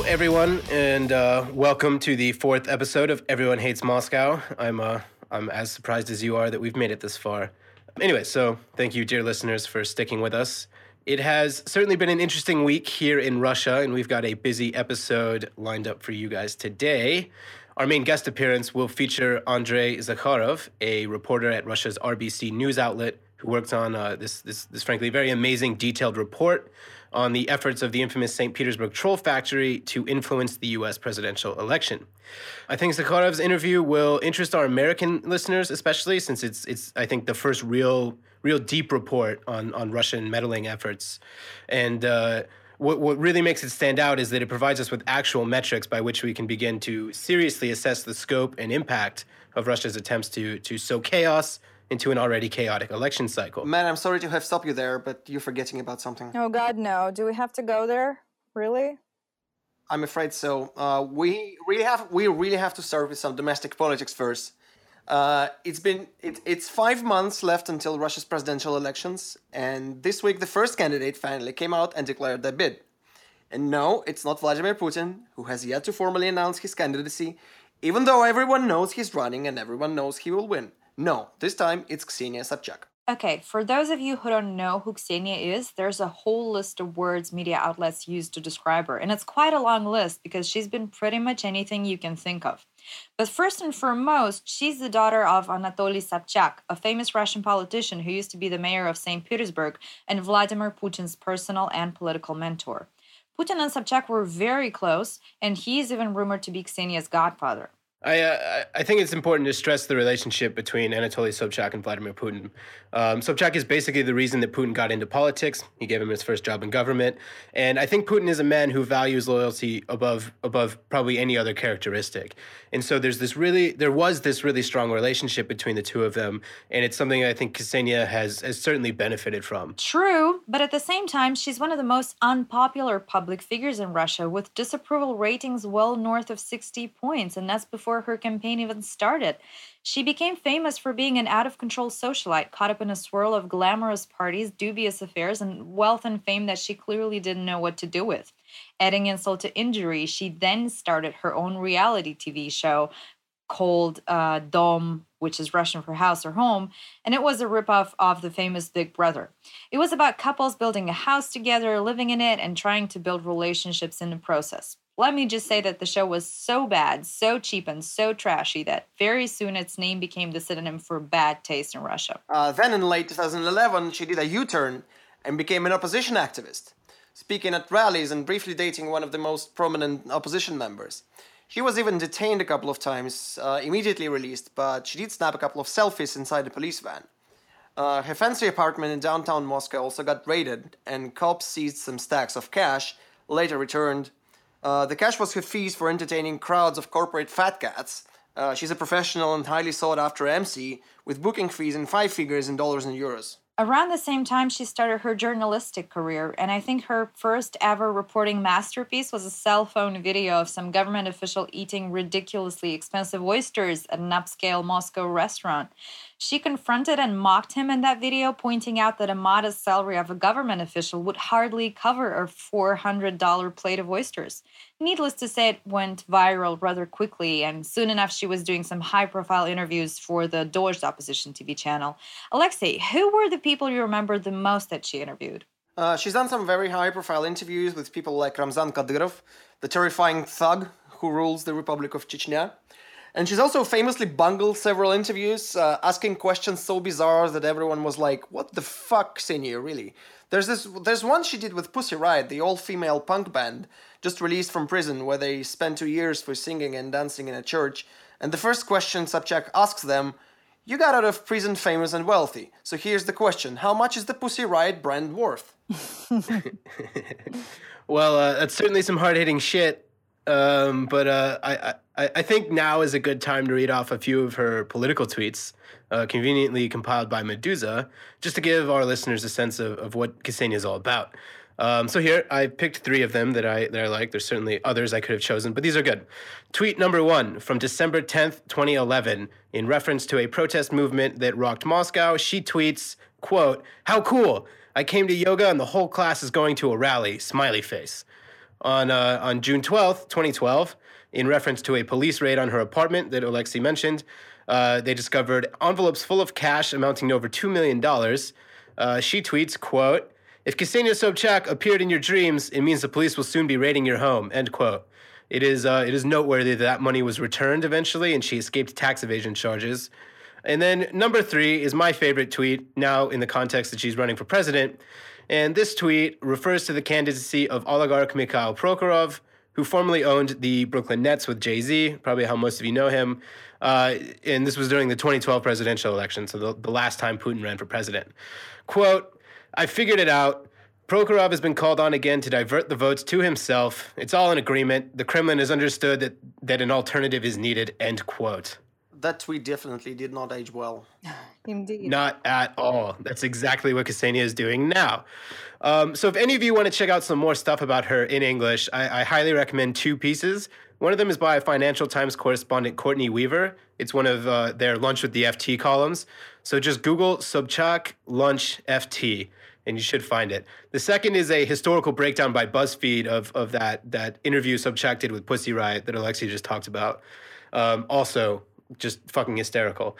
Hello everyone, and uh, welcome to the fourth episode of Everyone Hates Moscow. I'm uh, I'm as surprised as you are that we've made it this far. Anyway, so thank you, dear listeners, for sticking with us. It has certainly been an interesting week here in Russia, and we've got a busy episode lined up for you guys today. Our main guest appearance will feature Andrei Zakharov, a reporter at Russia's RBC news outlet who worked on uh, this, this, this frankly very amazing detailed report on the efforts of the infamous St. Petersburg troll factory to influence the US presidential election. I think Zakharov's interview will interest our American listeners, especially since it's, it's I think, the first real, real deep report on, on Russian meddling efforts. And uh, what, what really makes it stand out is that it provides us with actual metrics by which we can begin to seriously assess the scope and impact of Russia's attempts to, to sow chaos into an already chaotic election cycle. Man, I'm sorry to have stopped you there, but you're forgetting about something. Oh, God, no. Do we have to go there? Really? I'm afraid so. Uh, we really have we really have to start with some domestic politics first. Uh, it's been it, it's five months left until Russia's presidential elections, and this week the first candidate finally came out and declared their bid. And no, it's not Vladimir Putin, who has yet to formally announce his candidacy, even though everyone knows he's running and everyone knows he will win. No, this time it's Ksenia Sobchak. Okay, for those of you who don't know who Ksenia is, there's a whole list of words media outlets use to describe her, and it's quite a long list because she's been pretty much anything you can think of. But first and foremost, she's the daughter of Anatoly Sobchak, a famous Russian politician who used to be the mayor of St. Petersburg and Vladimir Putin's personal and political mentor. Putin and Sobchak were very close, and he is even rumored to be Ksenia's godfather. I, uh, I think it's important to stress the relationship between Anatoly Sobchak and Vladimir Putin. Um, Sobchak is basically the reason that Putin got into politics. He gave him his first job in government, and I think Putin is a man who values loyalty above above probably any other characteristic. And so there's this really there was this really strong relationship between the two of them, and it's something I think Ksenia has has certainly benefited from. True, but at the same time, she's one of the most unpopular public figures in Russia, with disapproval ratings well north of 60 points, and that's before before her campaign even started. She became famous for being an out of control socialite caught up in a swirl of glamorous parties, dubious affairs, and wealth and fame that she clearly didn't know what to do with. Adding insult to injury, she then started her own reality TV show called uh, Dom, which is Russian for house or home, and it was a ripoff of the famous Big Brother. It was about couples building a house together, living in it, and trying to build relationships in the process. Let me just say that the show was so bad, so cheap, and so trashy that very soon its name became the synonym for bad taste in Russia. Uh, then in late 2011, she did a U turn and became an opposition activist, speaking at rallies and briefly dating one of the most prominent opposition members. She was even detained a couple of times, uh, immediately released, but she did snap a couple of selfies inside a police van. Uh, her fancy apartment in downtown Moscow also got raided, and cops seized some stacks of cash, later returned uh, the cash was her fees for entertaining crowds of corporate fat cats. Uh, she's a professional and highly sought after MC with booking fees in five figures in dollars and euros. Around the same time, she started her journalistic career, and I think her first ever reporting masterpiece was a cell phone video of some government official eating ridiculously expensive oysters at an upscale Moscow restaurant. She confronted and mocked him in that video, pointing out that a modest salary of a government official would hardly cover a $400 plate of oysters. Needless to say, it went viral rather quickly, and soon enough, she was doing some high profile interviews for the Dozhd opposition TV channel. Alexei, who were the people you remember the most that she interviewed? Uh, she's done some very high profile interviews with people like Ramzan Kadyrov, the terrifying thug who rules the Republic of Chechnya. And she's also famously bungled several interviews, uh, asking questions so bizarre that everyone was like, "What the fuck, Ksenia? Really?" There's this. There's one she did with Pussy Riot, the all-female punk band, just released from prison, where they spent two years for singing and dancing in a church. And the first question Sobchak asks them, "You got out of prison famous and wealthy. So here's the question: How much is the Pussy Riot brand worth?" well, uh, that's certainly some hard-hitting shit. Um, but uh, I, I, I think now is a good time to read off a few of her political tweets, uh, conveniently compiled by Meduza, just to give our listeners a sense of, of what Ksenia is all about. Um, so here I picked three of them that I that I like. There's certainly others I could have chosen, but these are good. Tweet number one from December 10th, 2011, in reference to a protest movement that rocked Moscow. She tweets, "quote How cool! I came to yoga and the whole class is going to a rally." Smiley face. On uh, on June 12th, 2012, in reference to a police raid on her apartment that Alexei mentioned. Uh, they discovered envelopes full of cash amounting to over $2 million. Uh, she tweets, quote, if Ksenia Sobchak appeared in your dreams, it means the police will soon be raiding your home, end quote. It is, uh, it is noteworthy that that money was returned eventually and she escaped tax evasion charges. And then number three is my favorite tweet now in the context that she's running for president. And this tweet refers to the candidacy of oligarch Mikhail Prokhorov, who formerly owned the Brooklyn Nets with Jay Z, probably how most of you know him. Uh, and this was during the 2012 presidential election, so the, the last time Putin ran for president. Quote, I figured it out. Prokhorov has been called on again to divert the votes to himself. It's all in agreement. The Kremlin has understood that, that an alternative is needed. End quote. That tweet definitely did not age well. Indeed. Not at all. That's exactly what Ksenia is doing now. Um, so, if any of you want to check out some more stuff about her in English, I, I highly recommend two pieces. One of them is by Financial Times correspondent Courtney Weaver. It's one of uh, their Lunch with the FT columns. So just Google Sobchak Lunch FT and you should find it. The second is a historical breakdown by BuzzFeed of, of that, that interview Sobchak did with Pussy Riot that Alexei just talked about. Um, also, just fucking hysterical.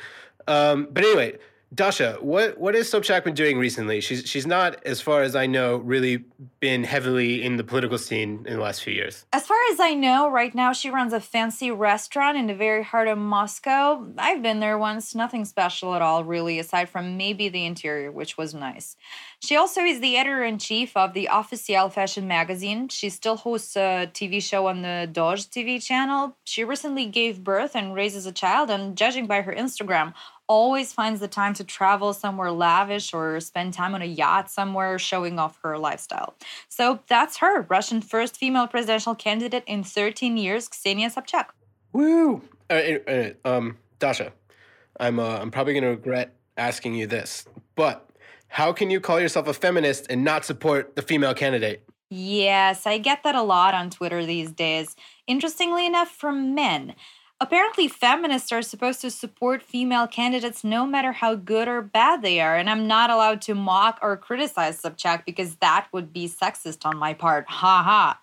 Um, but anyway, Dasha, what what is Sobchak been doing recently? She's she's not, as far as I know, really been heavily in the political scene in the last few years. As far as I know, right now she runs a fancy restaurant in the very heart of Moscow. I've been there once, nothing special at all, really, aside from maybe the interior, which was nice. She also is the editor in chief of the Officiel fashion magazine. She still hosts a TV show on the Dozhd TV channel. She recently gave birth and raises a child, and judging by her Instagram, always finds the time to travel somewhere lavish or spend time on a yacht somewhere showing off her lifestyle. So that's her, Russian first female presidential candidate in 13 years, Ksenia Sobchak. Woo! Uh, uh, um, Dasha, I'm uh, I'm probably gonna regret asking you this, but how can you call yourself a feminist and not support the female candidate? Yes, I get that a lot on Twitter these days. Interestingly enough, from men. Apparently, feminists are supposed to support female candidates no matter how good or bad they are, and I'm not allowed to mock or criticize Sobchak because that would be sexist on my part. Ha ha.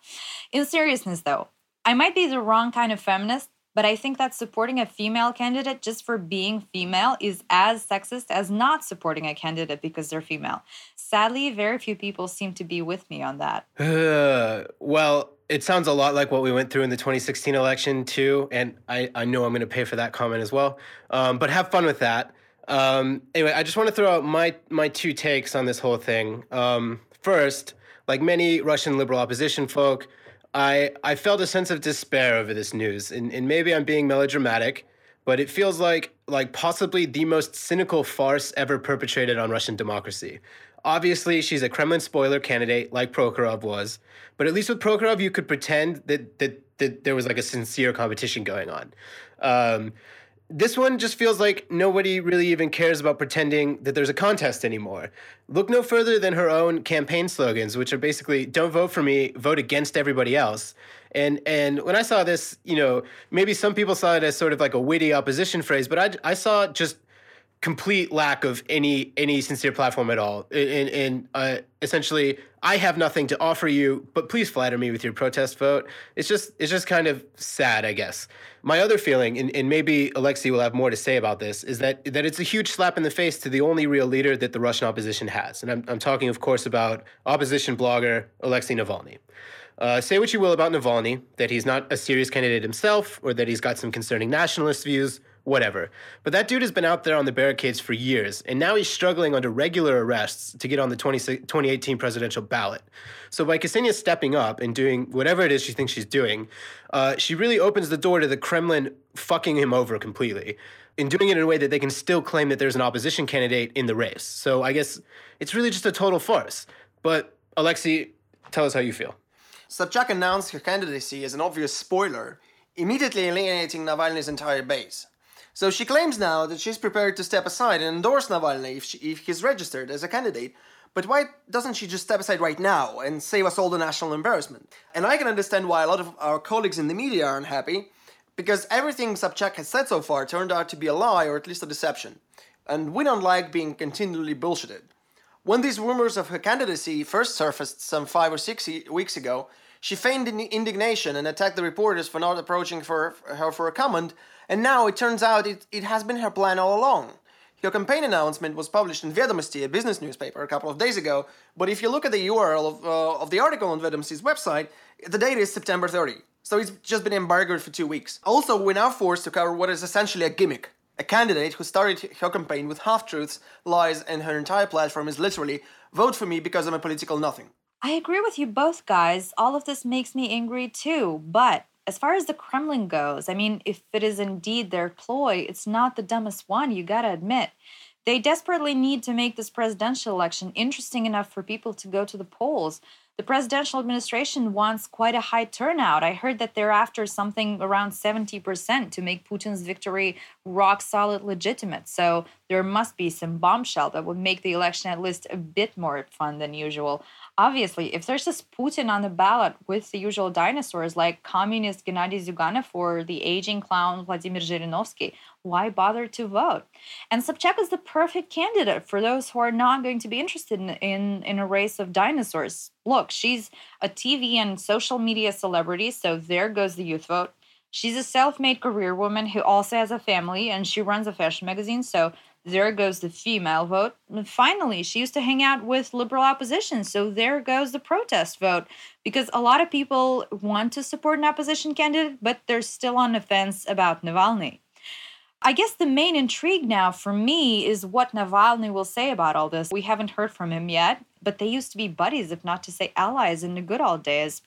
In seriousness, though, I might be the wrong kind of feminist, but I think that supporting a female candidate just for being female is as sexist as not supporting a candidate because they're female. Sadly, very few people seem to be with me on that. Well, it sounds a lot like what we went through in the 2016 election too, and I, I know I'm going to pay for that comment as well. Um, but have fun with that. Um, anyway, I just want to throw out my my two takes on this whole thing. Um, first, like many Russian liberal opposition folk, I I felt a sense of despair over this news, and, and maybe I'm being melodramatic, but it feels like like possibly the most cynical farce ever perpetrated on Russian democracy. Obviously, she's a Kremlin spoiler candidate like Prokhorov was, but at least with Prokhorov, you could pretend that that, that there was like a sincere competition going on. Um, this one just feels like nobody really even cares about pretending that there's a contest anymore. Look no further than her own campaign slogans, which are basically "Don't vote for me, vote against everybody else." And and when I saw this, you know, maybe some people saw it as sort of like a witty opposition phrase, but I I saw just complete lack of any any sincere platform at all. And, and uh, essentially, I have nothing to offer you, but please flatter me with your protest vote. It's just it's just kind of sad, I guess. My other feeling, and, and maybe Alexei will have more to say about this, is that that it's a huge slap in the face to the only real leader that the Russian opposition has, and I'm I'm talking, of course, about opposition blogger Alexei Navalny. Uh, say what you will about Navalny, that he's not a serious candidate himself, or that he's got some concerning nationalist views whatever. But that dude has been out there on the barricades for years, and now he's struggling under regular arrests to get on the 20, 2018 presidential ballot. So by Ksenia stepping up and doing whatever it is she thinks she's doing, uh, she really opens the door to the Kremlin fucking him over completely. In doing it in a way that they can still claim that there's an opposition candidate in the race. So I guess it's really just a total farce. But Alexei, tell us how you feel. Sobchak announced her candidacy as an obvious spoiler, immediately alienating Navalny's entire base. So she claims now that she's prepared to step aside and endorse Navalny if, she, if he's registered as a candidate. But why doesn't she just step aside right now and save us all the national embarrassment? And I can understand why a lot of our colleagues in the media are unhappy, because everything Sobchak has said so far turned out to be a lie or at least a deception. And we don't like being continually bullshitted. When these rumors of her candidacy first surfaced some five or six weeks ago, She feigned indignation and attacked the reporters for not approaching for her for a comment, and now it turns out it, it has been her plan all along. Her campaign announcement was published in Vedomosti, a business newspaper, a couple of days ago, but if you look at the URL of, uh, of the article on Vedomosti's website, the date is September 30. So it's just been embargoed for two weeks. Also, we're now forced to cover what is essentially a gimmick. A candidate who started her campaign with half truths, lies, and her entire platform is literally vote for me because I'm a political nothing. I agree with you both, guys. All of this makes me angry too. But as far as the Kremlin goes, I mean, if it is indeed their ploy, it's not the dumbest one, you gotta admit. They desperately need to make this presidential election interesting enough for people to go to the polls the presidential administration wants quite a high turnout. I heard that they're after something around 70% to make Putin's victory rock solid legitimate. So there must be some bombshell that would make the election at least a bit more fun than usual. Obviously, if there's just Putin on the ballot with the usual dinosaurs like communist Gennady Zyuganov or the aging clown Vladimir Zhirinovsky, why bother to vote? And Sobchak is the perfect candidate for those who are not going to be interested in, in, in a race of dinosaurs. Look, she's a TV and social media celebrity, so there goes the youth vote. She's a self made career woman who also has a family and she runs a fashion magazine, so there goes the female vote. And finally, she used to hang out with liberal opposition, so there goes the protest vote. Because a lot of people want to support an opposition candidate, but they're still on the fence about Navalny. I guess the main intrigue now for me is what Navalny will say about all this. We haven't heard from him yet, but they used to be buddies, if not to say allies, in the good old days.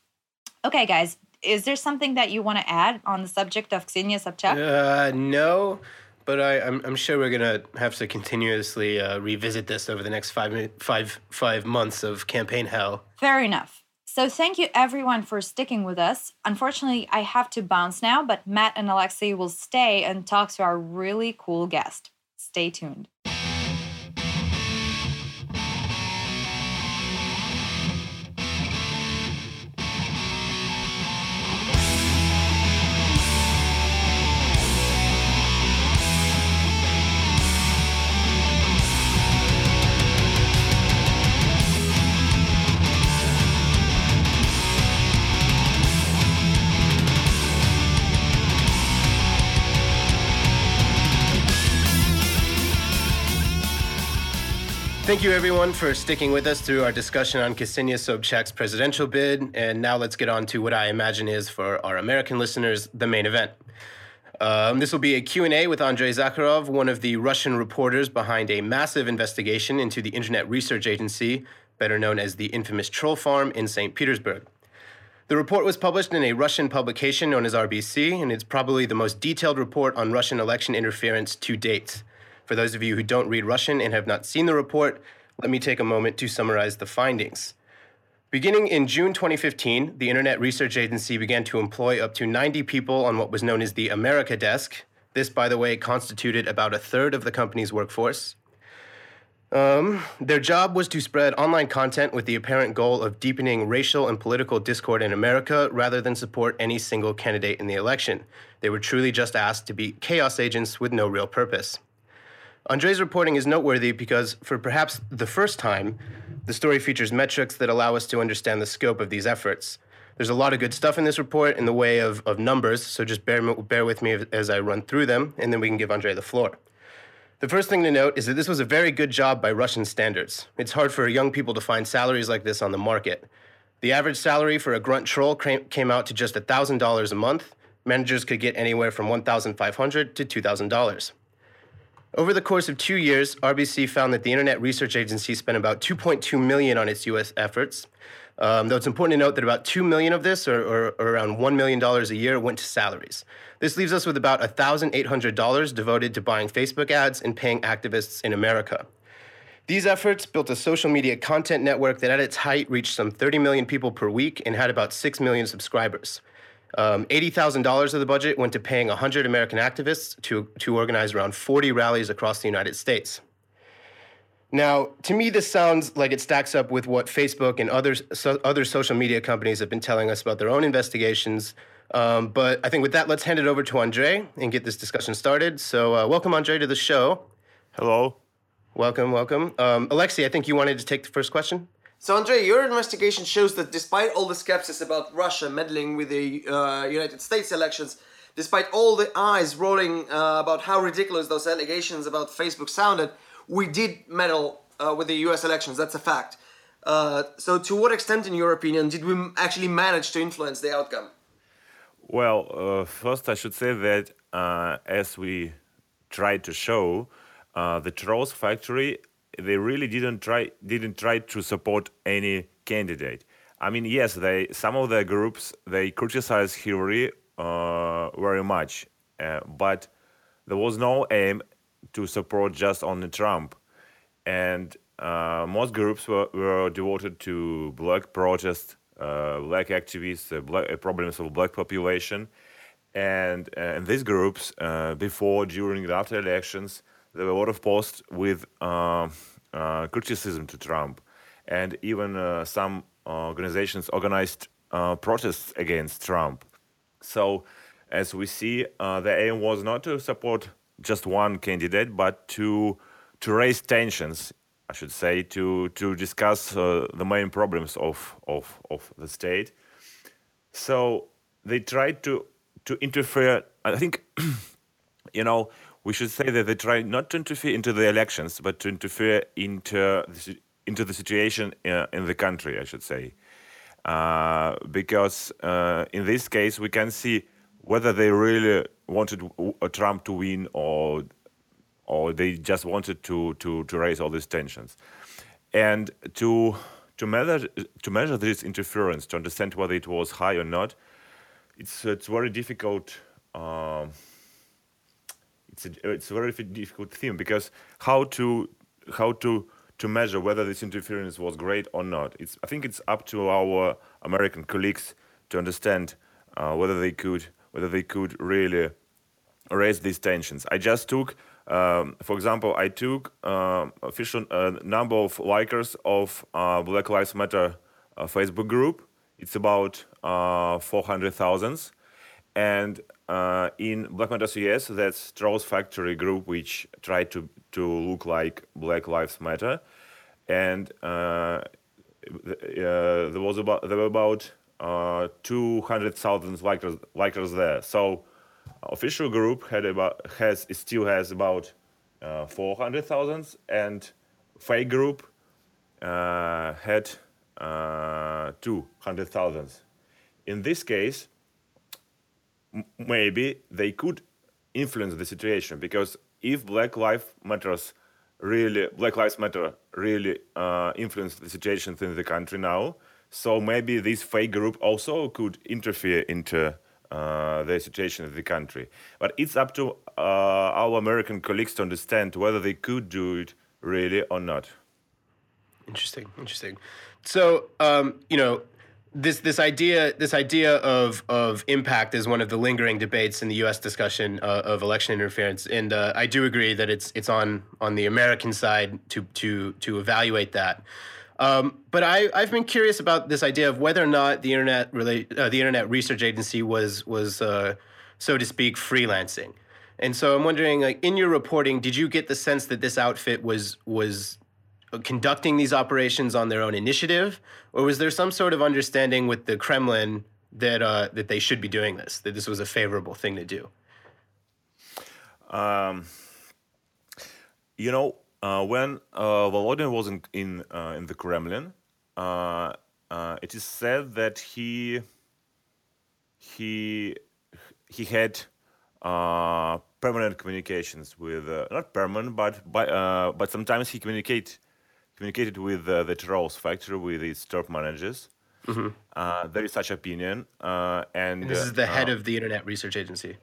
Okay, guys, is there something that you want to add on the subject of Ksenia Sobchak? Uh, no, but I, am I'm, I'm sure we're gonna have to continuously uh, revisit this over the next five, five, five months of campaign hell. Fair enough. So thank you everyone for sticking with us. Unfortunately, I have to bounce now, but Matt and Alexei will stay and talk to our really cool guest. Stay tuned. Thank you, everyone, for sticking with us through our discussion on Ksenia Sobchak's presidential bid. And now let's get on to what I imagine is, for our American listeners, the main event. Um, this will be a Q&A with Andrei Zakharov, one of the Russian reporters behind a massive investigation into the Internet Research Agency, better known as the infamous Troll Farm in St. Petersburg. The report was published in a Russian publication known as RBC, and it's probably the most detailed report on Russian election interference to date. For those of you who don't read Russian and have not seen the report, let me take a moment to summarize the findings. Beginning in June 2015, the Internet Research Agency began to employ up to 90 people on what was known as the America Desk. This, by the way, constituted about a third of the company's workforce. Um, their job was to spread online content with the apparent goal of deepening racial and political discord in America rather than support any single candidate in the election. They were truly just asked to be chaos agents with no real purpose. Andrei's reporting is noteworthy because, for perhaps the first time, the story features metrics that allow us to understand the scope of these efforts. There's a lot of good stuff in this report in the way of, of numbers, so just bear, bear with me as I run through them, and then we can give Andrei the floor. The first thing to note is that this was a very good job by Russian standards. It's hard for young people to find salaries like this on the market. The average salary for a grunt troll came out to just $1,000 a month. Managers could get anywhere from 1,500 to $2,000. Over the course of two years, RBC found that the Internet Research Agency spent about 2.2 million on its U.S. efforts. Um, though it's important to note that about 2 million of this, or, or, or around $1 million a year, went to salaries. This leaves us with about $1,800 devoted to buying Facebook ads and paying activists in America. These efforts built a social media content network that at its height reached some 30 million people per week and had about 6 million subscribers. Um, $80,000 of the budget went to paying 100 American activists to, to organize around 40 rallies across the United States. Now, to me, this sounds like it stacks up with what Facebook and other, so, other social media companies have been telling us about their own investigations. Um, but I think with that, let's hand it over to Andrei and get this discussion started. So, uh, welcome, Andrei, to the show. Hello. Welcome, welcome. Um, Alexei, I think you wanted to take the first question. So, Andrei, your investigation shows that despite all the skeptics about Russia meddling with the uh, United States elections, despite all the eyes rolling uh, about how ridiculous those allegations about Facebook sounded, we did meddle uh, with the US elections. That's a fact. Uh, so, to what extent, in your opinion, did we actually manage to influence the outcome? Well, uh, first, I should say that uh, as we tried to show, the Trolls Factory they really didn't try didn't try to support any candidate. I mean, yes, they some of the groups they criticize Hillary uh, very much, uh, but there was no aim to support just only Trump, and uh, most groups were, were devoted to black protests, uh, black activists, uh, black, uh, problems of black population, and and these groups before, during, and after elections there were a lot of posts with criticism to Trump, and even uh, some organizations organized uh, protests against Trump. So, as we see, uh, the aim was not to support just one candidate, but to to raise tensions. I should say to to discuss uh, the main problems of, of of the state. So they tried to to interfere. I think, you know, we should say that they try not to interfere into the elections, but to interfere into the, into the situation uh, in the country, I should say. Uh, because uh, in this case, we can see whether they really wanted Trump to win or or they just wanted to, to, to raise all these tensions. And to to measure to measure this interference, to understand whether it was high or not, it's it's very difficult. Um, it's a, it's a very difficult theme because how to how to to measure whether this interference was great or not. It's I think it's up to our American colleagues to understand uh, whether they could whether they could really raise these tensions. I just took, um, for example, I took uh, official uh, number of likers of uh, Black Lives Matter uh, Facebook group. It's about uh, 400,000, and uh, in Black Matters US, that's Trolls Factory group, which tried to, to look like Black Lives Matter. And uh, uh, there was about there were about uh, 200,000 likers, likers there. So official group had about has still has about uh, 400,000 and fake group uh, had uh, 200,000. In this case, maybe they could influence the situation because if Black Lives Matters really Black Lives Matter really uh, influence the situation in the country now, so maybe this fake group also could interfere into uh, the situation in the country. But it's up to uh, our American colleagues to understand whether they could do it really or not. Interesting, interesting. So, um, you know, this this idea this idea of of impact is one of the lingering debates in the U.S. discussion uh, of election interference, and uh, I do agree that it's it's on on the American side to to to evaluate that. Um, but I, I've been curious about this idea of whether or not the internet relate, uh, the Internet Research Agency was was uh, so to speak freelancing, and so I'm wondering, like in your reporting, did you get the sense that this outfit was was conducting these operations on their own initiative, or was there some sort of understanding with the Kremlin that uh, that they should be doing this, that this was a favorable thing to do? Um, you know, uh, when uh, Volodin was in in, uh, in the Kremlin, uh, uh, it is said that he he he had permanent communications with not permanent, but by, but sometimes he communicate communicated with uh, the Trolls factory with its top managers. Mm-hmm. Uh, there is such opinion, uh, and, and, this is the head uh, of the Internet Research Agency.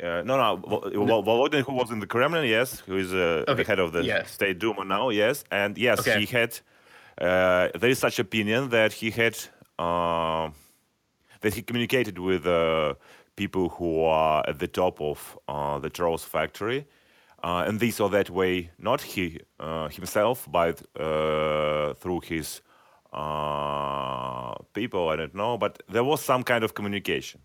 Uh, no, no, Volodin, who was in the Kremlin, yes, who is uh, okay. the head of the yes. State Duma now, yes, and yes, okay. he had. there is such opinion that he had that he communicated with people who are at the top of the Trolls factory uh, and this or that way, not he uh, himself, but uh, through his uh, people. I don't know, but there was some kind of communication.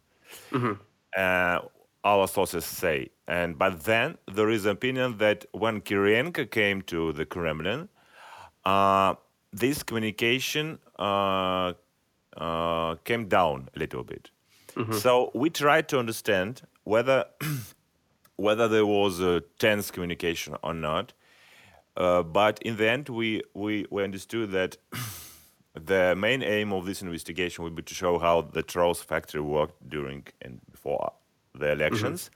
Mm-hmm. Uh, our sources say, and but then there is an opinion that when Kirienko came to the Kremlin, uh, this communication uh, uh, came down a little bit. So we tried to understand whether whether there was a tense communication or not. Uh, but in the end, we, we, we understood that the main aim of this investigation would be to show how the trolls factory worked during and before the elections.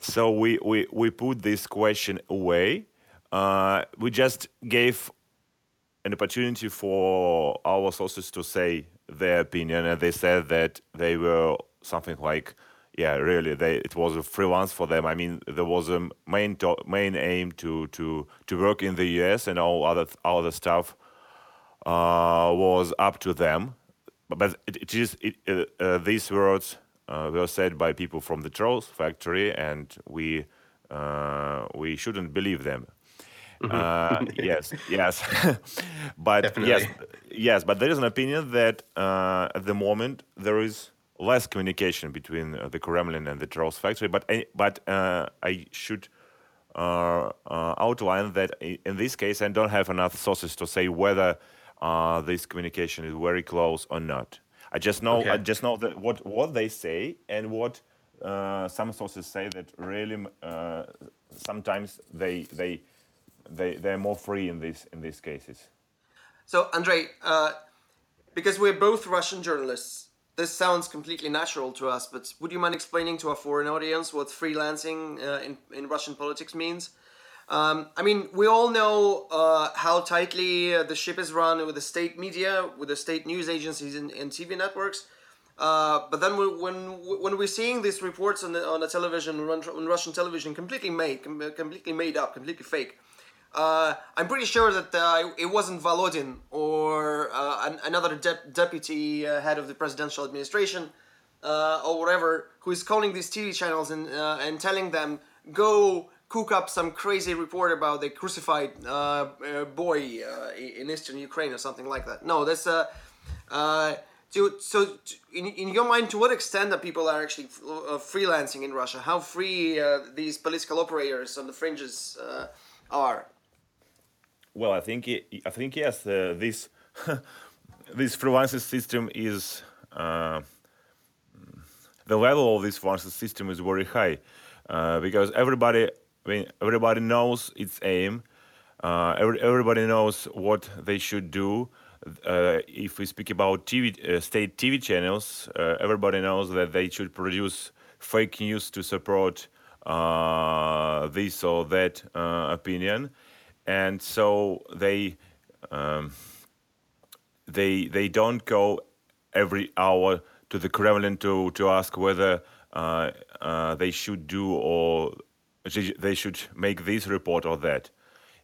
So we, we, we put this question away. Uh, we just gave an opportunity for our sources to say their opinion, and they said that they were something like, yeah, really, they it was a freelance for them. I mean, there was a main to, main aim to to to work in the U.S. and all other other stuff uh, was up to them. But, but it, it is it, uh, uh, these words uh, were said by people from the Trolls factory, and we uh, we shouldn't believe them. Uh, yes, yes, but yes, yes, but there is an opinion that uh, at the moment there is less communication between uh, the Kremlin and the Trolls factory. But I- but uh, I should uh, uh, outline that in this case I don't have enough sources to say whether uh, this communication is very close or not. I just know I just know that what what they say and what uh, some sources say that really uh, sometimes they they they they're more free in these in these cases. So, Andrei, uh, because we're both Russian journalists, this sounds completely natural to us, but would you mind explaining to a foreign audience what freelancing uh, in, in Russian politics means? Um, I mean, we all know uh, how tightly uh, the ship is run with the state media, with the state news agencies and, and TV networks. Uh, but then we, when when we're seeing these reports on the on the television on on Russian television, completely made, com- completely made up, completely fake. Uh, I'm pretty sure that uh, it wasn't Volodin or uh, an, another dep deputy uh, head of the presidential administration uh, or whatever who is calling these TV channels and uh, and telling them go cook up some crazy report about the crucified boy in eastern Ukraine or something like that. No, that's to, so to, in, in your mind, to what extent that people are actually uh, freelancing in Russia? How free these political operators on the fringes are? Well, I think i I think yes. Uh, this this freelancing system is uh, the level of this freelancing system is very high uh, because everybody I mean, everybody knows its aim. Uh, every, everybody knows what they should do. Uh, if we speak about TV, uh, state TV channels, everybody knows that they should produce fake news to support this or that opinion, and so they um, they they don't go every hour to the Kremlin to to ask whether uh, uh, they should do or they should make this report or that.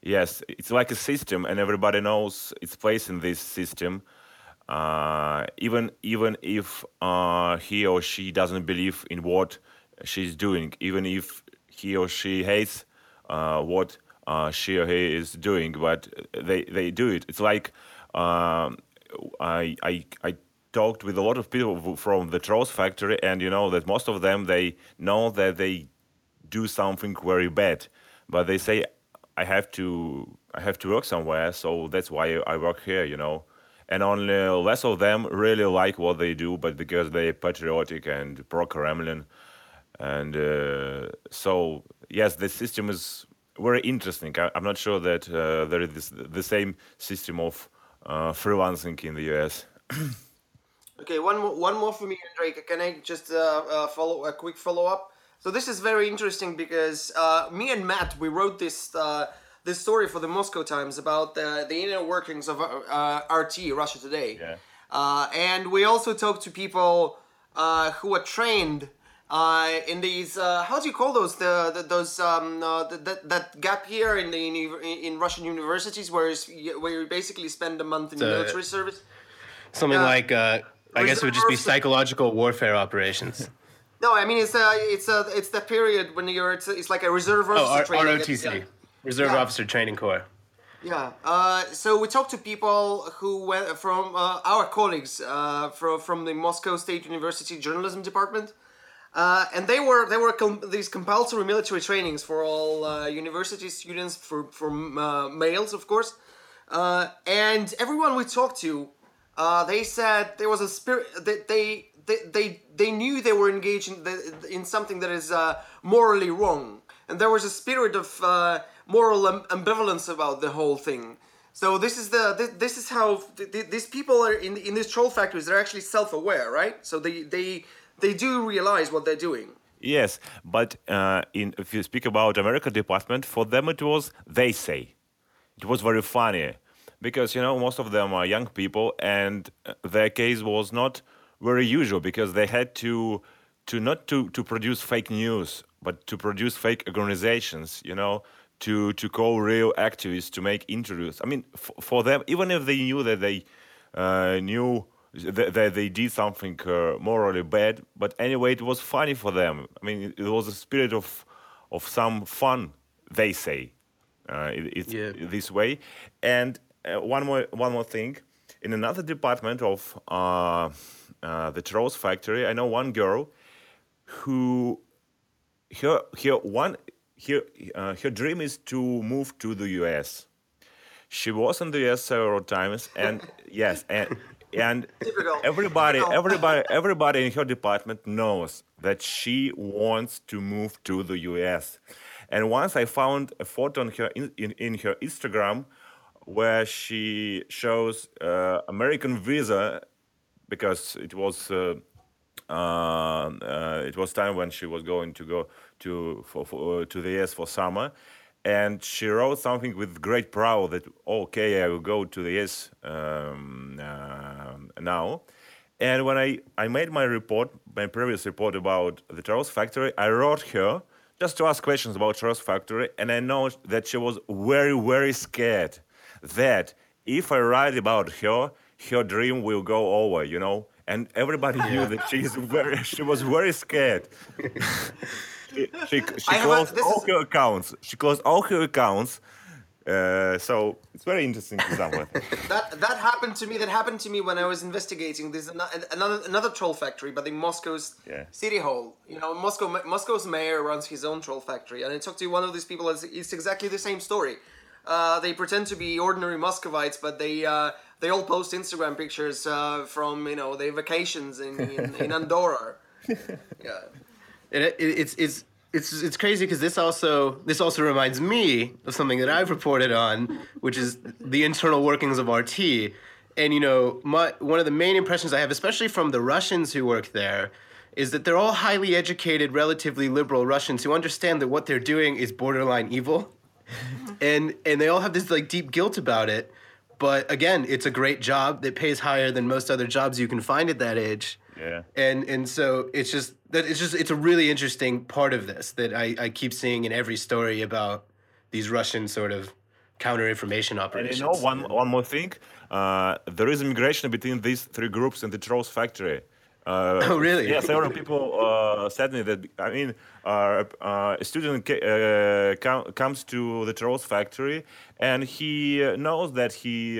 Yes, it's like a system, and everybody knows its place in this system. Uh, even even if uh, he or she doesn't believe in what she's doing, even if he or she hates uh, what uh, she or he is doing, but they, they do it. It's like um, I, I I talked with a lot of people from the Trolls factory, and you know that most of them they know that they do something very bad, but they say I have to I have to work somewhere, so that's why I work here, you know. And only less of them really like what they do, but because they're patriotic and pro-Kremlin, and uh, so yes, the system is very interesting. I, I'm not sure that uh, there is this, the same system of uh, freelancing in the US. Okay, one more, one more for me, Andrei. Can I just uh, uh, follow a quick follow up? So this is very interesting because uh, me and Matt we wrote this uh, this story for the Moscow Times about the, the inner workings of uh, RT Russia Today, Yeah. uh, and we also talked to people uh, who are trained. Uh, in these, uh, how do you call those? The, the those um, uh, the, that that gap year in the uni- in Russian universities, where is, where you basically spend a month in The- military service. Something Yeah. like, uh, I guess it would just be psychological warfare operations. No, I mean it's a it's a it's the period when you're it's, it's like a reserve Oh, officer R- training. ROTC, It's- Reserve Yeah. Officer Training Corps. Yeah. Uh, so we talked to people who went from uh, our colleagues uh, from from the Moscow State University journalism department, uh, and they were they were com- these compulsory military trainings for all uh, university students for for uh, males, of course. Uh, and everyone we talked to, uh, they said there was a spirit that they they, they, they knew they were engaged in, the, in something that is uh, morally wrong. And there was a spirit of moral ambivalence about the whole thing. So this is the this, this is how th- these people are in in these troll factories. They're actually self-aware, right? So they they they do realize what they're doing. Yes, but uh, in, if you speak about American department, for them it was they say. It was very funny because you know most of them are young people, and uh, their case was not very usual because they had to to not to to produce fake news, but to produce fake organizations. You know, to to call real activists to make interviews. I mean, for them, even if they knew that they uh, knew that they did something uh, morally bad, but anyway, it was funny for them. I mean, it, was a spirit of of some fun. They say uh, it, it's yeah. this way. And uh, one more one more thing, in another department of uh, uh, the Trolls factory, I know one girl who her her one her uh, her dream is to move to the U.S. She was in the U.S. several times, and yes, and and everybody, everybody, everybody in her department knows that she wants to move to the U.S. And once I found a photo on her in, in, in her Instagram where she shows uh, American visa because it was uh, uh, uh, it was time when she was going to go to for, for uh, to the US for summer, and she wrote something with great pride that okay I will go to the US um, uh, now. And when I, I made my report, my previous report about the Trolls Factory, I wrote her just to ask questions about Trolls Factory, and I know that she was very, very scared that if I write about her, her dream will go over, you know. And everybody knew that she's very, she was very scared. she she, she closed all her accounts. She closed all her accounts. Uh, so it's very interesting to someone. that that happened to me. That happened to me when I was investigating. There's another another troll factory, but in Moscow's yeah. city hall. You know, Moscow Moscow's mayor runs his own troll factory, and I talked to one of these people. It's exactly the same story. Uh, they pretend to be ordinary Muscovites, but they uh, they all post Instagram pictures uh, from you know their vacations in in, in Andorra. yeah, it, it, it's it's it's it's crazy because this also this also reminds me of something that I've reported on, which is the internal workings of RT. And you know, my one of the main impressions I have, especially from the Russians who work there, is that they're all highly educated, relatively liberal Russians who understand that what they're doing is borderline evil mm-hmm. and and they all have this like deep guilt about it. But again, it's a great job that pays higher than most other jobs you can find at that age. Yeah. And and so it's just that it's just it's a really interesting part of this that I, I keep seeing in every story about these Russian sort of counter information operations. And you know one one more thing, uh, there is immigration between these three groups in the Trolls factory. Uh, oh, really? Yeah, several people uh, said me that. I mean, uh, uh a student ca- com- comes to the Trolls factory and he knows that he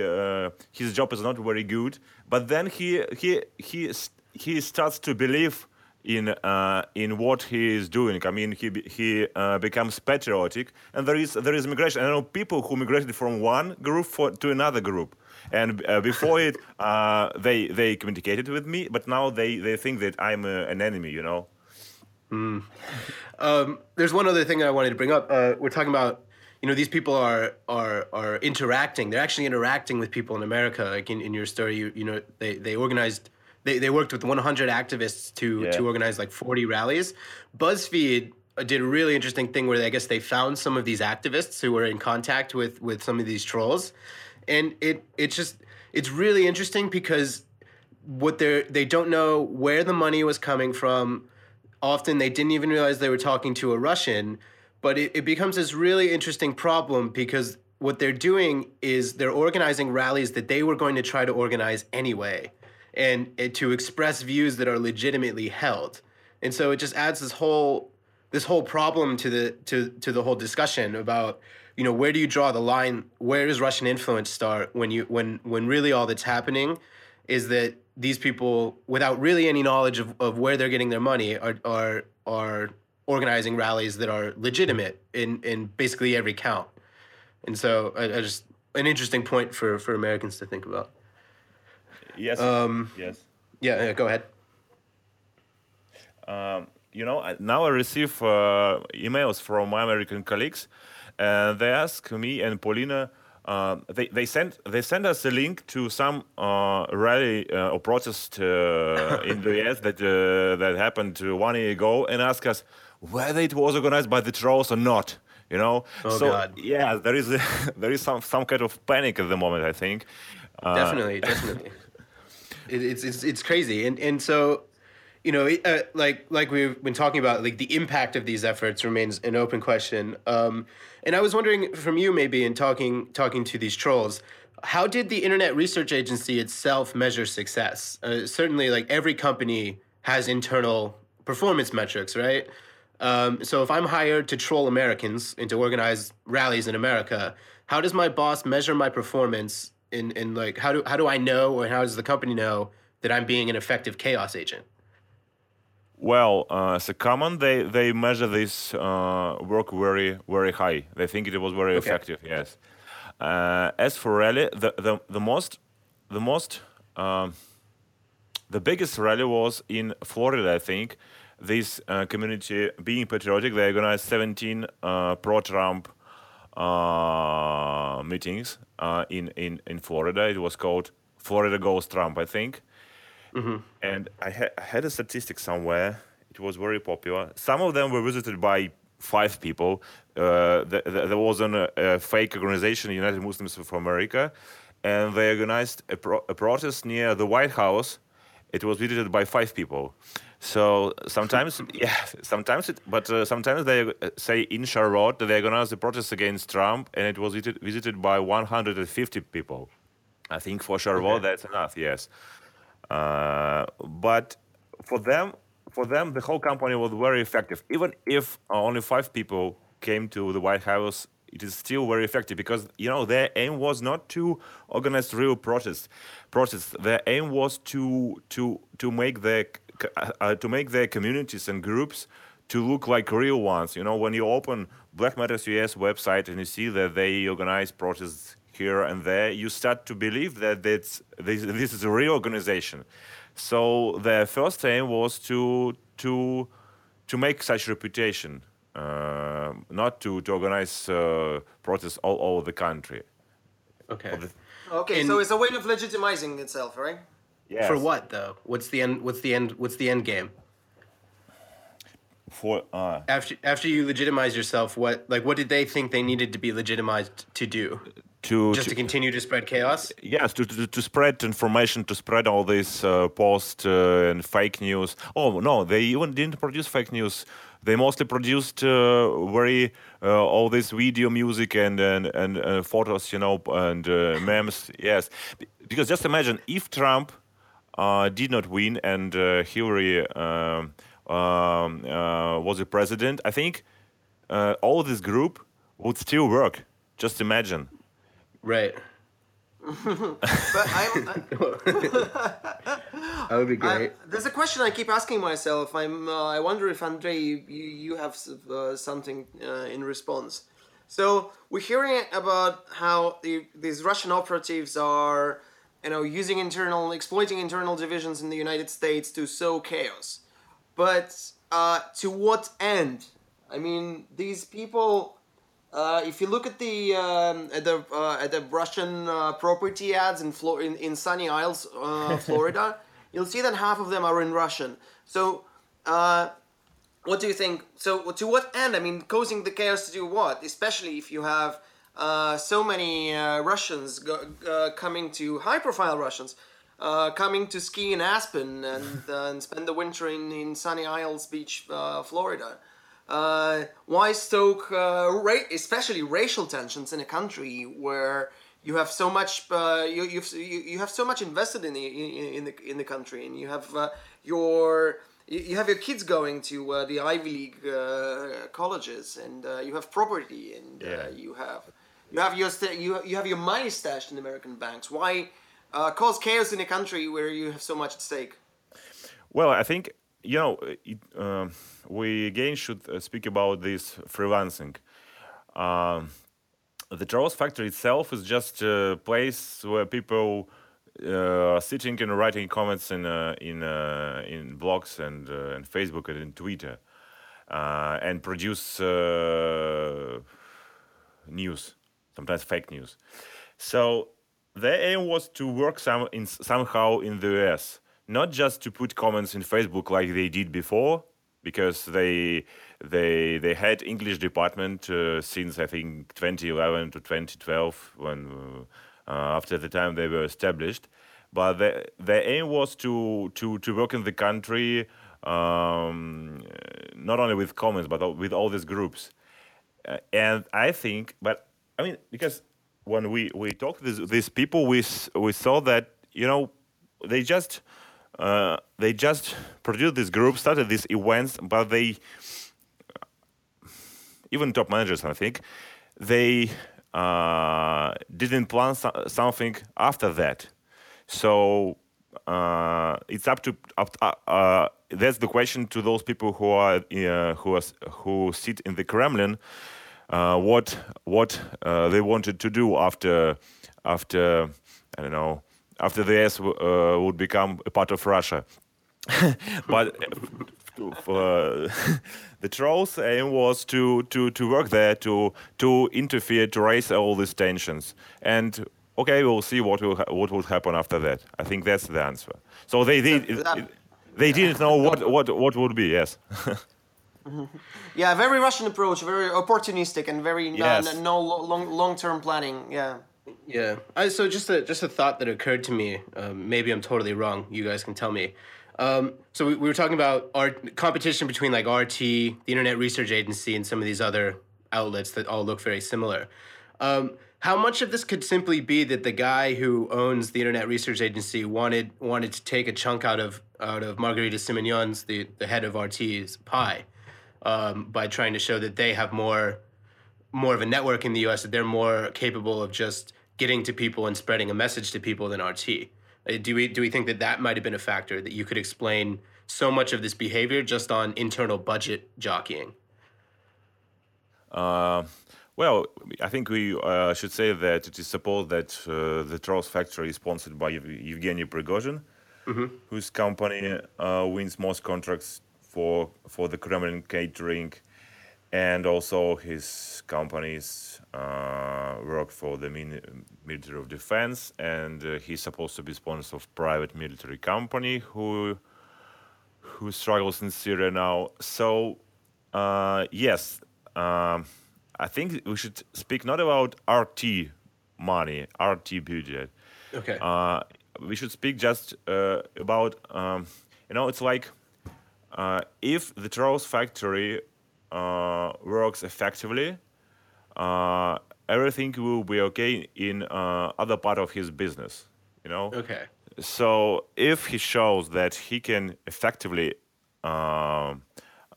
his job is not very good, but then he he he he starts to believe in uh, in what he is doing. I mean, he he uh, becomes patriotic, and there is there is migration. I know people who migrated from one group for, to another group, and uh, before it, uh, they they communicated with me, but now they they think that I'm a, an enemy. You know. Mm. Um, there's one other thing I wanted to bring up. Uh, we're talking about you know these people are are are interacting. They're actually interacting with people in America. Like in, in your story, you you know they they organized. They, they worked with 100 activists to, yeah. to organize like 40 rallies. BuzzFeed did a really interesting thing where I guess they found some of these activists who were in contact with with some of these trolls, and it it's just it's really interesting because what they they don't know where the money was coming from. Often they didn't even realize they were talking to a Russian, but it, it becomes this really interesting problem because what they're doing is they're organizing rallies that they were going to try to organize anyway and, and to express views that are legitimately held. And so it just adds this whole this whole problem to the to to the whole discussion about you know where do you draw the line? Where does russian influence start when you when when really all that's happening is that these people without really any knowledge of, of where they're getting their money are are are organizing rallies that are legitimate in in basically every count. And so i, I just an interesting point for for Americans to think about. Yes. Um, yes. Yeah, yeah go ahead. you know, I- now I receive uh, emails from my American colleagues, and they ask me and Paulina. Uh, they they send they send us a link to some uh, rally uh, or protest uh, in the US that uh, that happened one year ago, and ask us whether it was organized by the trolls or not. You know, Oh, so God. yeah, there is a, there is some some kind of panic at the moment. I think. Uh, definitely, definitely. It, it's it's it's crazy, and and so, you know, uh, like like we've been talking about, like the impact of these efforts remains an open question. Um, and I was wondering from you, maybe in talking talking to these trolls, how did the Internet Research Agency itself measure success? Uh, certainly, like every company has internal performance metrics, right? Um, so if I'm hired to troll Americans and to organize rallies in America, how does my boss measure my performance in, in like how do how do I know or how does the company know that I'm being an effective chaos agent? Well, uh, as a common, they they measure this uh, work very very high. They think it was very Okay. effective. Yes. Uh, as for rally, the the, the most the most um, the biggest rally was in Florida. I think this uh, community, being patriotic, they organized 17 uh, pro-Trump uh, meetings uh, in in in Florida. It was called Florida Goes Trump, I think and I, ha- I had a statistic somewhere. It was very popular. Some of them were visited by five people. Uh, th- th- there was an, a fake organization, United Muslims of America, and they organized a, pro- a protest near the White House. It was visited by five people. So sometimes, yeah, sometimes it, but uh, sometimes they uh, say in Charlotte that they organized a protest against Trump, and it was visited, visited by 150 people. I think for Charlotte Okay. that's enough. Yes. Uh, but for them, for them, the whole company was very effective. Even if only five people came to the White House, it is still very effective because you know their aim was not to organize real protests. Protests. Their aim was to to to make their c- uh, uh, to make their communities and groups to look like real ones. You know, when you open Black Matters US website and you see that they organize protests here and there, you start to believe that it's, this, this is a real organization. So their first aim was to to to make such reputation, uh, not to, to organize uh, protests all over the country. Okay. Okay, And- so it's a way of legitimizing itself, right? Yes. For what though? What's the end? What's the end? What's the end game? For uh, After after you legitimize yourself, what like what did they think they needed to be legitimized to do? to, Just to continue to spread chaos? Yes, to, to, to spread information, to spread all this uh, post uh, and fake news. Oh no, they even didn't produce fake news. They mostly produced uh, very uh, all this video, music, and and, and uh, photos, you know, and uh, memes. Yes, because just imagine if Trump did not win and uh, Hillary um, um, uh, was the president, I think uh, all this group would still work. Just imagine. Right. But I'm, I, That would be I, great. there's a question I keep asking myself. I'm. Uh, I wonder if Andrei, you, you have uh, something uh, in response. So we're hearing about how the, these Russian operatives are, you know, using internal, exploiting internal divisions in the United States to sow chaos. But uh, to what end? I mean, these people. Uh, if you look at the um, at the uh, at the Russian uh, property ads in, Flor- in in Sunny Isles, uh, Florida, you'll see that half of them are in Russian. So, uh, what do you think? So, to what end? I mean, causing the chaos to do what? Especially if you have uh, so many uh, Russians go, uh, coming to high-profile Russians. Uh, coming to ski in Aspen and, uh, and spend the winter in, in Sunny Isles Beach, uh, Florida. Uh, why stoke, uh, ra- especially racial tensions in a country where you have so much, uh, you, you've, you you have so much invested in the in, the in the country, and you have uh, your you you have your kids going to uh, the Ivy League uh, colleges, and uh, you have property, and Yeah. uh, you have you have your you you have your money stashed in American banks. Why uh, cause chaos in a country where you have so much at stake? Well, I think you know it, um we again should uh, speak about this freelancing. Um, the Trolls Factory itself is just a place where people uh, are sitting and writing comments in uh, in uh, in blogs and uh, and Facebook and in Twitter, uh, and produce uh, news, sometimes fake news. So their aim was to work some in somehow in the US, not just to put comments in Facebook like they did before, because they they they had English department uh, since I think 2011 to 2012 when uh, uh, after the time they were established. But the, their aim was to to to work in the country um, not only with comments but with all these groups. Uh, and I think, but I mean, because when we we talked to these, people, we we saw that you know they just uh, they just produced this group, started these events, but they even top managers, I think, they uh, didn't plan so something after that. So uh, it's up to up. Uh, uh that's the question to those people who are uh, who are, who sit in the Kremlin. Uh, what what they wanted to do after after I don't know after the S would become a part of Russia. but uh, the trolls' aim was to, to, to work there, to to interfere, to raise all these tensions, and okay, we'll see what will what will happen after that. I think that's the answer. So they did. They, they didn't know what what what would be. Yes. yeah, very Russian approach, very opportunistic, and very yes. no, no long long term planning. Yeah. Yeah. I, so just a just a thought that occurred to me. Um, maybe I'm totally wrong. You guys can tell me. Um, so we, we, were talking about our competition between like RT, the Internet Research Agency, and some of these other outlets that all look very similar. Um, how much of this could simply be that the guy who owns the Internet Research Agency wanted wanted to take a chunk out of out of Margarita Simonyan's, the, the head of RT's pie, um, by trying to show that they have more more of a network in the U.S. that they're more capable of just getting to people and spreading a message to people than RT. Uh, do we do we think that that might have been a factor that you could explain so much of this behavior just on internal budget jockeying? Uh, well, I think we uh, should say that it is supposed that uh, the Trolls factory is sponsored by Evgeny Prigozhin, mm-hmm. whose company uh, wins most contracts for for the Kremlin catering, and also his companies uh, work for the military of defense, and uh, he's supposed to be sponsor of private military company who who struggles in Syria now. So uh, yes, um, I think we should speak not about RT money, RT budget. Okay. Uh, we should speak just uh, about um, you know it's like uh, if the Trolls factory works effectively uh, everything will be okay in uh, other part of his business. You know. Okay. So if he shows that he can effectively, uh,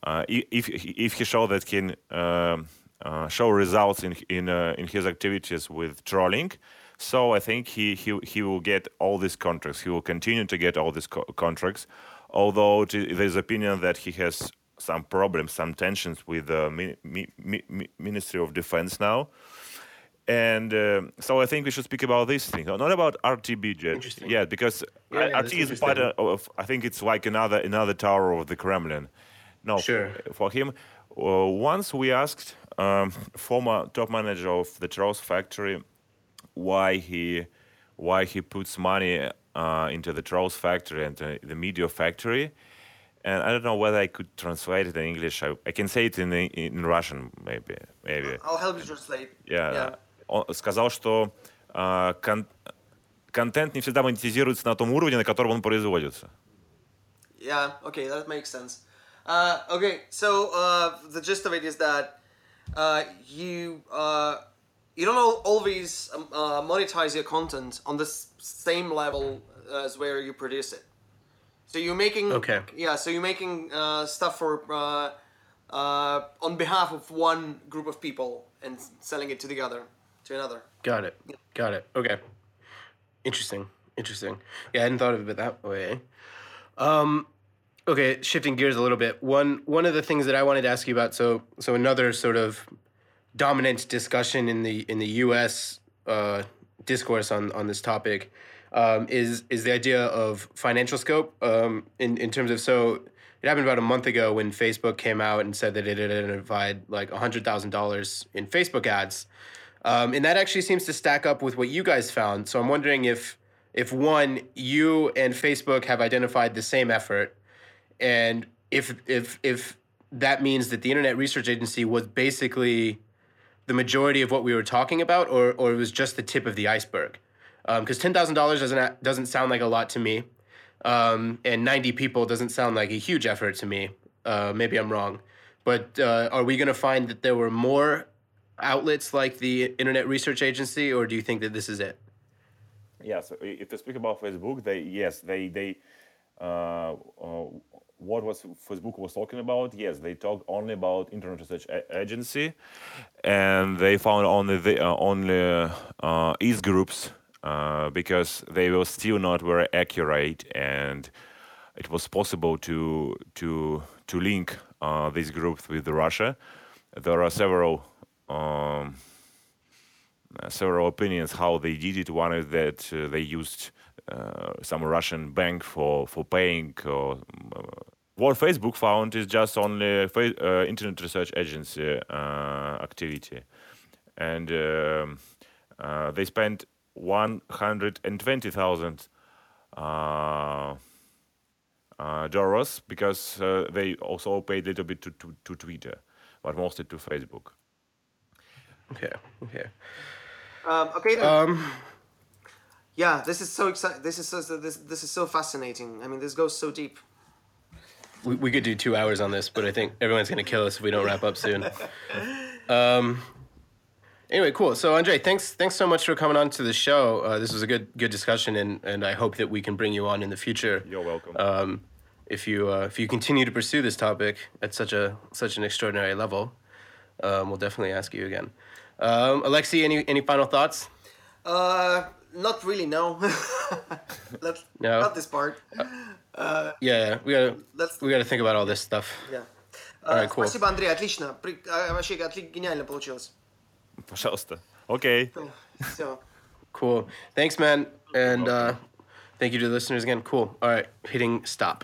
uh, if if he shows that can um, uh, show results in in uh, in his activities with trolling, so I think he he he will get all these contracts. He will continue to get all these co- contracts, although there's opinion that he has some problems, some tensions with the mi- mi- mi- Ministry of Defense now. And uh, so I think we should speak about this thing, not about RT budget. Yeah, because yeah, yeah, RT is part of. I think it's like another another tower of the Kremlin. No, sure. for him, uh, once we asked um, former top manager of the Trolls factory why he why he puts money uh, into the Trolls factory and uh, the media factory, and I don't know whether I could translate it in English. I, I can say it in in Russian, maybe. Maybe. I'll help you translate. Yeah. yeah. Он сказал, что uh, кон контент не всегда монетизируется на том уровне, на котором он производится. Yeah. Okay, that makes sense. Uh, okay, so uh, the gist of it is that uh, you uh, you don't always um, uh, monetize your content on the same level as where you produce it. So you're making okay. Yeah, so you're making uh, stuff for uh, uh, on behalf of one group of people and selling it to the other to another. Got it. Yeah. Got it. Okay. Interesting. Interesting. Yeah, I hadn't thought of it that way. Um, okay, shifting gears a little bit. One one of the things that I wanted to ask you about. So so another sort of dominant discussion in the in the U.S. Uh, discourse on on this topic um, is is the idea of financial scope um, in in terms of so it happened about a month ago when Facebook came out and said that it identified like hundred thousand dollars in Facebook ads, um, and that actually seems to stack up with what you guys found. So I'm wondering if if one you and Facebook have identified the same effort, and if if if that means that the Internet Research Agency was basically the majority of what we were talking about, or or it was just the tip of the iceberg. Because um, ten thousand dollars doesn't doesn't sound like a lot to me, um, and ninety people doesn't sound like a huge effort to me. Uh, maybe I'm wrong, but uh, are we going to find that there were more outlets like the Internet Research Agency, or do you think that this is it? Yeah. So if you speak about Facebook, they yes they they. Uh what was Facebook was talking about? Yes, they talked only about Internet Research Agency, and they found only the uh, only uh, groups uh, because they were still not very accurate, and it was possible to to to link uh, these groups with Russia. There are several. Um, several opinions how they did it. One is that uh, they used uh, some Russian bank for for paying uh, what Facebook found is just only uh, Internet Research Agency uh, activity, and um, uh, they spent one hundred and twenty thousand uh, uh, dollars because uh, they also paid a little bit to, to, to Twitter, but mostly to Facebook. Okay. Okay. Um, okay. Then. Um. Yeah, this is so exciting. This is so this this is so fascinating. I mean, this goes so deep we, we could do two hours on this, but I think everyone's gonna kill us if we don't wrap up soon. Um, anyway, cool. So Andrei, thanks thanks so much for coming on to the show. Uh, this was a good good discussion, and and I hope that we can bring you on in the future. You're welcome. Um, if you uh, if you continue to pursue this topic at such a such an extraordinary level, um, we'll definitely ask you again. Um, Alexei, any any final thoughts? Uh, not really. No. Let's no. Not this part. Uh, uh, yeah, we gotta let's... we gotta think about all this stuff. Yeah. All right, cool. Спасибо, Андрей, отлично. При... Вообще гениально получилось. Пожалуйста. Okay. Все. Cool. Thanks, man. And uh, thank you to the listeners again. Cool. All right, hitting stop.